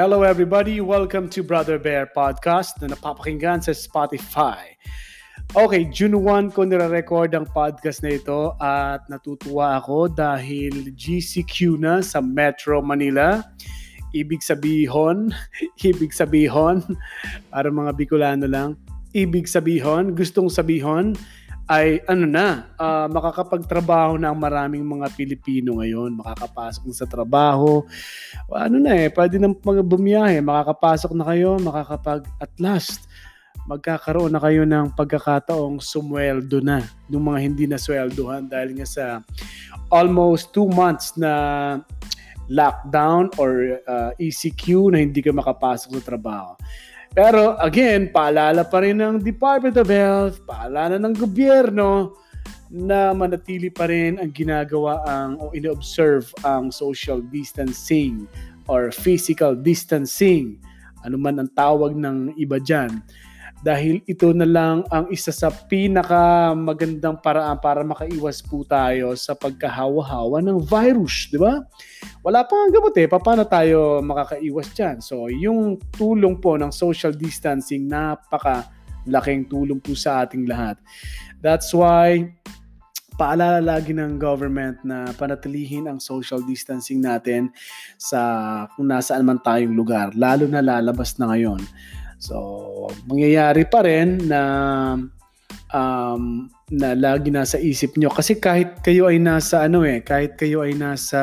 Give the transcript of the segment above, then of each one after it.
Hello everybody, welcome to Brother Bear Podcast na napapakinggan sa Spotify. Okay, June 1 ko nire-record ang podcast na ito at natutuwa ako dahil GCQ na sa Metro Manila. Ibig sabihin, ibig sabihin, para mga Bicolano lang, ibig sabihin, gustong sabihin, ay ano na, uh, makakapagtrabaho na ang maraming mga Pilipino ngayon. Makakapasok na sa trabaho. Ano na eh, pwede na mga bumiyahe. Makakapasok na kayo, makakapag at last, magkakaroon na kayo ng pagkakataong sumweldo na ng mga hindi na sweldohan dahil nga sa almost two months na lockdown or uh, ah, ECQ na hindi ka makapasok sa trabaho. Pero again, paalala pa rin ng Department of Health, paalala ng gobyerno na manatili pa rin ang ginagawa ang o ino-observe ang social distancing or physical distancing. Ano man ang tawag ng iba dyan dahil ito na lang ang isa sa pinaka magandang paraan para makaiwas po tayo sa pagkahawa-hawa ng virus, di ba? Wala pa ang gamot eh, paano tayo makakaiwas dyan? So, yung tulong po ng social distancing, napaka laking tulong po sa ating lahat. That's why paalala lagi ng government na panatilihin ang social distancing natin sa kung nasaan man tayong lugar, lalo na lalabas na ngayon. So, mangyayari pa rin na um, na lagi nasa isip nyo. Kasi kahit kayo ay nasa ano eh, kahit kayo ay nasa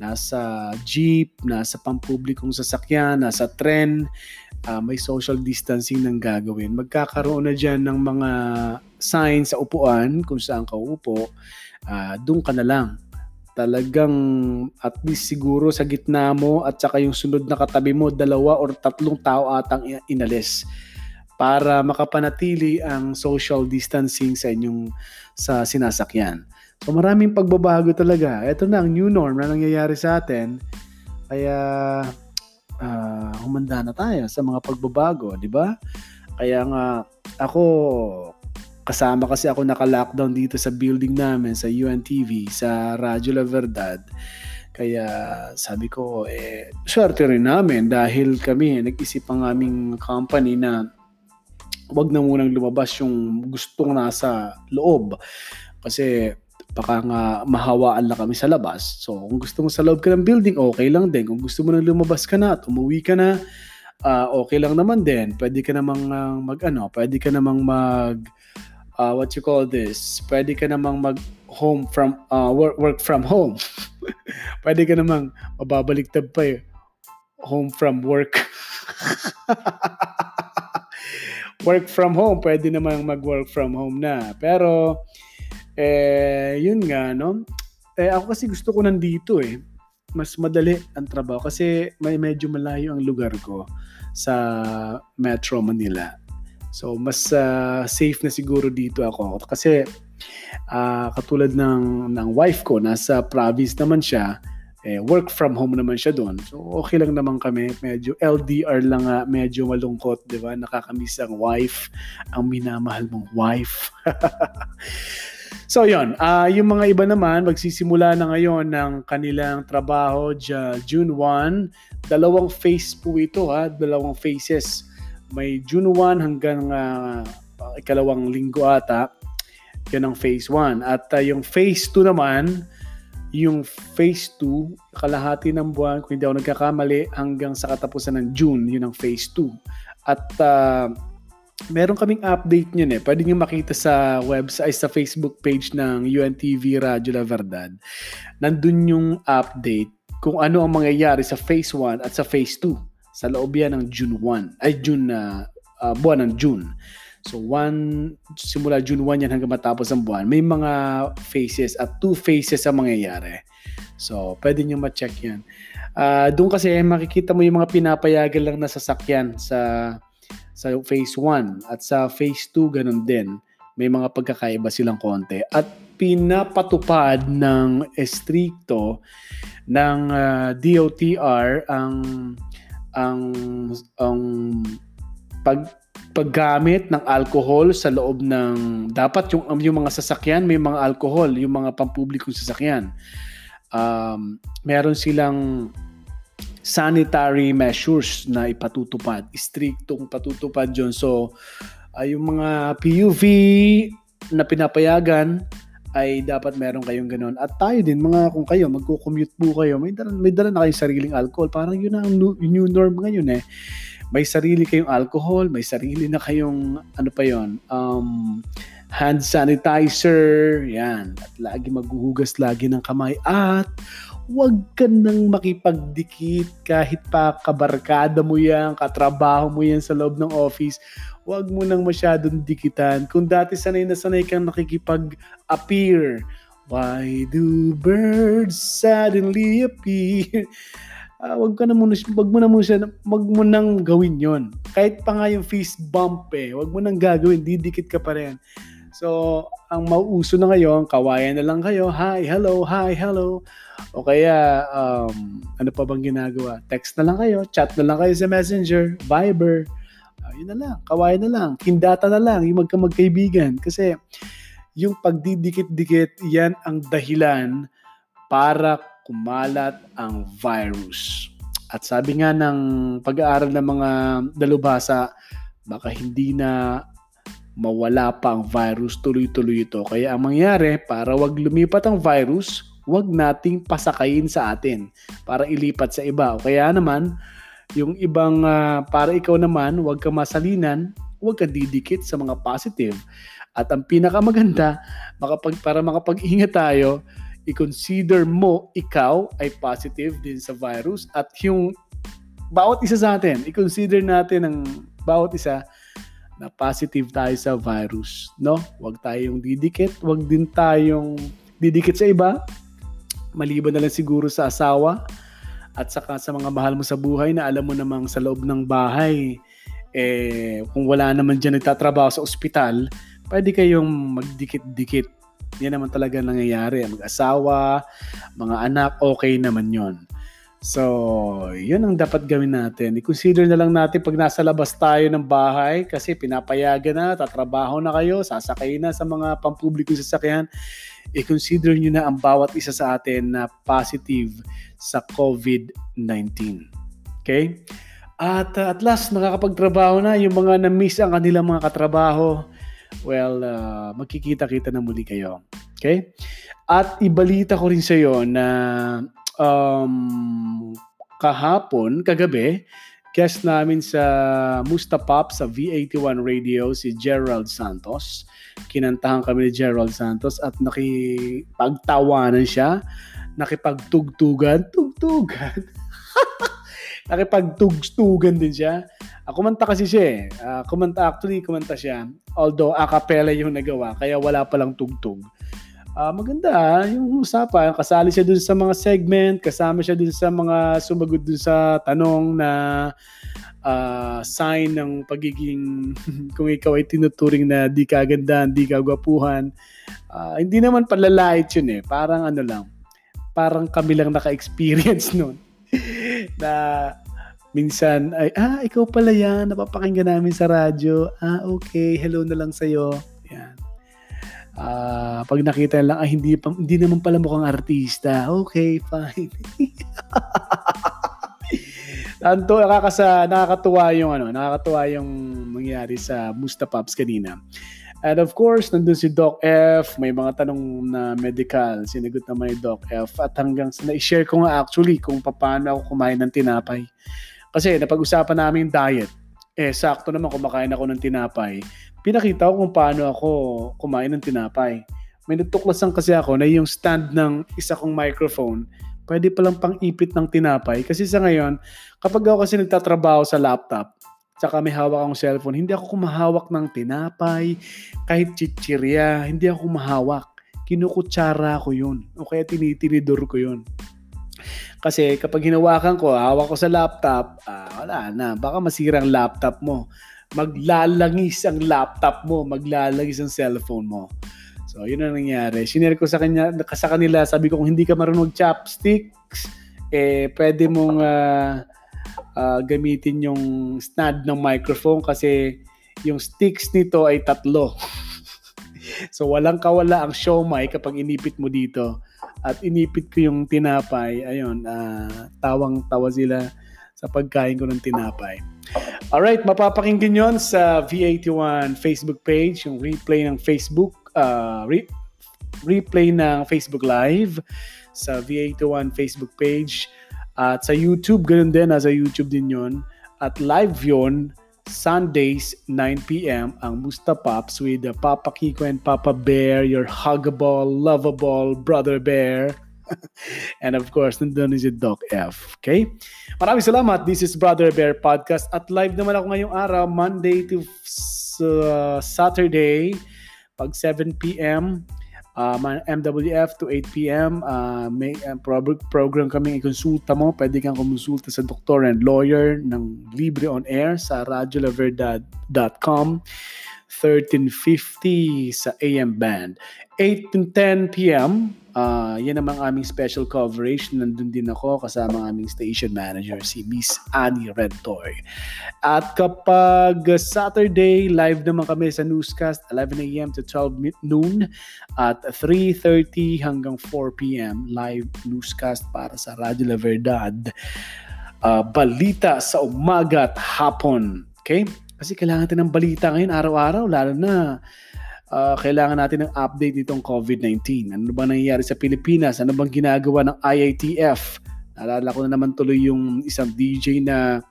nasa jeep, nasa pampublikong sasakyan, nasa tren, uh, may social distancing nang gagawin. Magkakaroon na dyan ng mga signs sa upuan kung saan ka uupo, uh, doon ka na lang talagang at least siguro sa gitna mo at saka yung sunod na katabi mo, dalawa or tatlong tao atang inalis para makapanatili ang social distancing sa inyong sa sinasakyan. So maraming pagbabago talaga. Ito na ang new norm na nangyayari sa atin. Kaya uh, humanda na tayo sa mga pagbabago, di ba? Kaya nga ako Kasama kasi ako naka-lockdown dito sa building namin sa UNTV, sa Radyo La Verdad. Kaya sabi ko, eh, swerte rin namin dahil kami, nag-isip ang aming company na wag na munang lumabas yung gustong nasa loob. Kasi baka nga mahawaan lang kami sa labas. So, kung gusto mo sa loob ka ng building, okay lang din. Kung gusto mo nang lumabas ka na at umuwi ka na, uh, okay lang naman din. Pwede ka namang uh, mag ano, pwede ka namang mag uh, what you call this, pwede ka namang mag home from uh, work work from home. pwede ka namang mababaliktad pa eh. Home from work. work from home, pwede namang mag-work from home na. Pero eh yun nga no. Eh ako kasi gusto ko nandito eh. Mas madali ang trabaho kasi may medyo malayo ang lugar ko sa Metro Manila. So mas uh, safe na siguro dito ako kasi uh, katulad ng ng wife ko nasa province naman siya eh, work from home naman siya doon. So, okay lang naman kami. Medyo LDR lang nga, medyo malungkot, di ba? Nakakamiss ang wife, ang minamahal mong wife. so, yon uh, Yung mga iba naman, magsisimula na ngayon ng kanilang trabaho, June 1. Dalawang phase po ito, ha? Dalawang phases may June 1 hanggang uh, ikalawang linggo ata. Yan ang phase 1. At uh, yung phase 2 naman, yung phase 2, kalahati ng buwan, kung hindi ako nagkakamali, hanggang sa katapusan ng June, yun ang phase 2. At uh, meron kaming update niyan eh. Pwede niyo makita sa website, sa Facebook page ng UNTV Radyo La Verdad. Nandun yung update kung ano ang mangyayari sa phase 1 at sa phase 2 sa loob yan ng June 1, ay June na uh, uh, buwan ng June. So, one, simula June 1 yan hanggang matapos ang buwan, may mga phases at two phases ang mangyayari. So, pwede nyo ma-check yan. Uh, doon kasi makikita mo yung mga pinapayagan lang na sasakyan sa sa phase 1 at sa phase 2 ganun din. May mga pagkakaiba silang konti. At pinapatupad ng estricto ng uh, DOTR ang ang ang pag paggamit ng alcohol sa loob ng dapat yung yung mga sasakyan may mga alcohol yung mga pampublikong sasakyan um, meron silang sanitary measures na ipatutupad. Striktong patutupad yun. So, uh, yung mga PUV na pinapayagan ay dapat meron kayong ganun. At tayo din, mga kung kayo, magko-commute po kayo, may dala, may dala na kayong sariling alcohol. Parang yun ang new, new norm ngayon eh. May sarili kayong alcohol, may sarili na kayong, ano pa yon um, hand sanitizer, yan. At lagi maghuhugas lagi ng kamay. At huwag ka nang makipagdikit kahit pa kabarkada mo yan, katrabaho mo yan sa loob ng office huwag mo nang masyadong dikitan. Kung dati sanay na sanay kang nakikipag-appear, why do birds suddenly appear? Uh, wag ka na muna, wag mo na muna wag mo nang gawin yon. Kahit pa nga yung fist bump eh, wag mo nang gagawin, didikit ka pa rin. So, ang mauuso na ngayon, kawayan na lang kayo, hi, hello, hi, hello. O kaya, um, ano pa bang ginagawa? Text na lang kayo, chat na lang kayo sa Messenger, Viber, yun na lang, kawayan na lang, kindata na lang, yung magka magkaibigan. Kasi yung pagdidikit-dikit, yan ang dahilan para kumalat ang virus. At sabi nga ng pag-aaral ng mga dalubhasa, baka hindi na mawala pa ang virus, tuloy-tuloy ito. Kaya ang mangyari, para wag lumipat ang virus, wag nating pasakayin sa atin para ilipat sa iba. O kaya naman, yung ibang uh, para ikaw naman, huwag ka masalinan, huwag ka didikit sa mga positive. At ang pinakamaganda, makapag, para makapag-ingat tayo, i-consider mo ikaw ay positive din sa virus at yung bawat isa sa atin, i-consider natin ang bawat isa na positive tayo sa virus, no? Huwag tayong didikit, huwag din tayong didikit sa iba. Maliban na lang siguro sa asawa, at saka sa mga mahal mo sa buhay na alam mo namang sa loob ng bahay, eh, kung wala naman dyan nagtatrabaho sa ospital, pwede kayong magdikit-dikit. Yan naman talaga nangyayari. Mag-asawa, mga anak, okay naman yon. So, yun ang dapat gawin natin. I-consider na lang natin pag nasa labas tayo ng bahay kasi pinapayagan na, tatrabaho na kayo, sasakay na sa mga pampublikong sasakyan. I-consider nyo na ang bawat isa sa atin na positive sa COVID-19. Okay? At uh, at last, nakakapagtrabaho na yung mga na-miss ang kanilang mga katrabaho. Well, uh, magkikita-kita na muli kayo. Okay? At ibalita ko rin sa iyo na um, kahapon, kagabi, guest namin sa Mustapop sa V81 Radio si Gerald Santos. Kinantahan kami ni Gerald Santos at nakipagtawanan siya nakipagtugtugan, tugtugan. nakipagtugtugan din siya. Uh, kumanta kasi siya eh. Uh, kumanta, actually, kumanta siya. Although, a cappella yung nagawa, kaya wala palang tugtog. Uh, maganda yung usapan. Kasali siya dun sa mga segment, kasama siya dun sa mga sumagot dun sa tanong na uh, sign ng pagiging kung ikaw ay tinuturing na di kagandaan, di kagwapuhan. Uh, hindi naman palalait yun eh. Parang ano lang parang kami lang naka-experience noon. na minsan ay, ah, ikaw pala yan, napapakinggan namin sa radyo. Ah, okay, hello na lang sa'yo. Yan. Uh, pag nakita lang, ah, hindi, pa, hindi naman pala mukhang artista. Okay, fine. Tanto nakakasa nakakatuwa yung ano, nakakatuwa yung mangyari sa Musta Pops kanina. And of course, nandun si Doc F, may mga tanong na medical, sinagot na may Doc F. At hanggang sa na-share ko nga actually kung paano ako kumain ng tinapay. Kasi napag-usapan namin diet. Eh, sakto naman kumakain ako ng tinapay. Pinakita ko kung paano ako kumain ng tinapay. May natuklasan kasi ako na yung stand ng isa kong microphone, pwede palang pang-ipit ng tinapay. Kasi sa ngayon, kapag ako kasi nagtatrabaho sa laptop, Tsaka may hawak akong cellphone. Hindi ako kumahawak ng tinapay, kahit chichirya. Hindi ako kumahawak. Kinukutsara ko yun. O kaya tinitinidor ko yun. Kasi kapag hinawakan ko, hawak ko sa laptop, ah, wala na. Baka masira ang laptop mo. Maglalangis ang laptop mo. Maglalangis ang cellphone mo. So, yun ang nangyari. Sinare ko sa, kanya, sa kanila, sabi ko, kung hindi ka marunong chopsticks, eh, pwede mong uh, uh, gamitin yung stand ng microphone kasi yung sticks nito ay tatlo. so walang kawala ang show mic kapag inipit mo dito. at inipit ko yung tinapay. Ayun, uh, tawang-tawa sila sa pagkain ko ng tinapay. Alright, mapapakinggan yon sa V81 Facebook page, yung replay ng Facebook, uh, re- replay ng Facebook Live sa V81 Facebook page. At sa YouTube, ganun din, nasa YouTube din yon At live yon Sundays, 9pm, ang Musta Pops with Papa Kiko and Papa Bear, your huggable, lovable brother bear. and of course, nandun si Doc F. Okay? Maraming salamat. This is Brother Bear Podcast. At live naman ako ngayong araw, Monday to uh, Saturday, pag 7pm um, MWF to 8 p.m. Uh, may uh, pro- program kami ikonsulta mo. Pwede kang kumonsulta sa doktor and lawyer ng libre on air sa radiolaverdad.com 1350 sa AM band. 8 to 10 p.m. Uh, yan naman aming special coverage. Nandun din ako kasama ang aming station manager, si Miss Annie Rentoy. At kapag Saturday, live naman kami sa newscast, 11 a.m. to 12 noon at 3.30 hanggang 4 p.m. live newscast para sa Radio La Verdad. Uh, balita sa umaga at hapon. Okay? Kasi kailangan natin ng balita ngayon araw-araw, lalo na uh, kailangan natin ng update nitong COVID-19. Ano ba nangyayari sa Pilipinas? Ano bang ginagawa ng IITF? Naalala ko na naman tuloy yung isang DJ na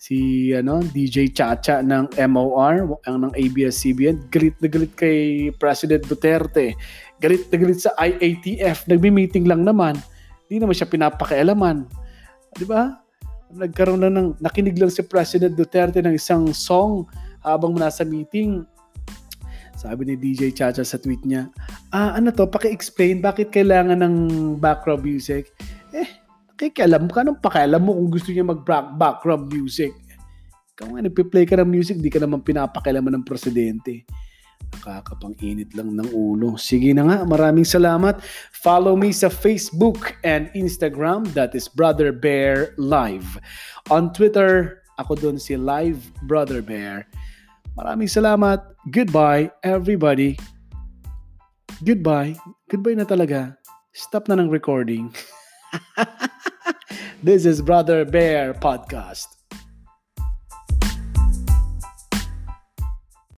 si ano DJ Chacha ng MOR ang ng ABS-CBN galit na galit kay President Duterte. Galit na galit sa IATF nagmi-meeting lang naman. Hindi naman siya pinapakialaman. Di ba? Nagkaroon lang ng nakinig lang si President Duterte ng isang song habang nasa meeting sabi ni DJ Chacha sa tweet niya, ah, ano to, paki-explain bakit kailangan ng background music. Eh, nakikialam ka, anong pakialam mo kung gusto niya mag-background music? Ikaw nga, nagpe-play ka ng music, di ka naman pinapakialaman ng presidente. Nakakapang-init lang ng ulo. Sige na nga, maraming salamat. Follow me sa Facebook and Instagram. That is Brother Bear Live. On Twitter, ako doon si Live Brother Bear. Maraming salamat. Goodbye, everybody. Goodbye. Goodbye na talaga. Stop na ng recording. This is Brother Bear Podcast.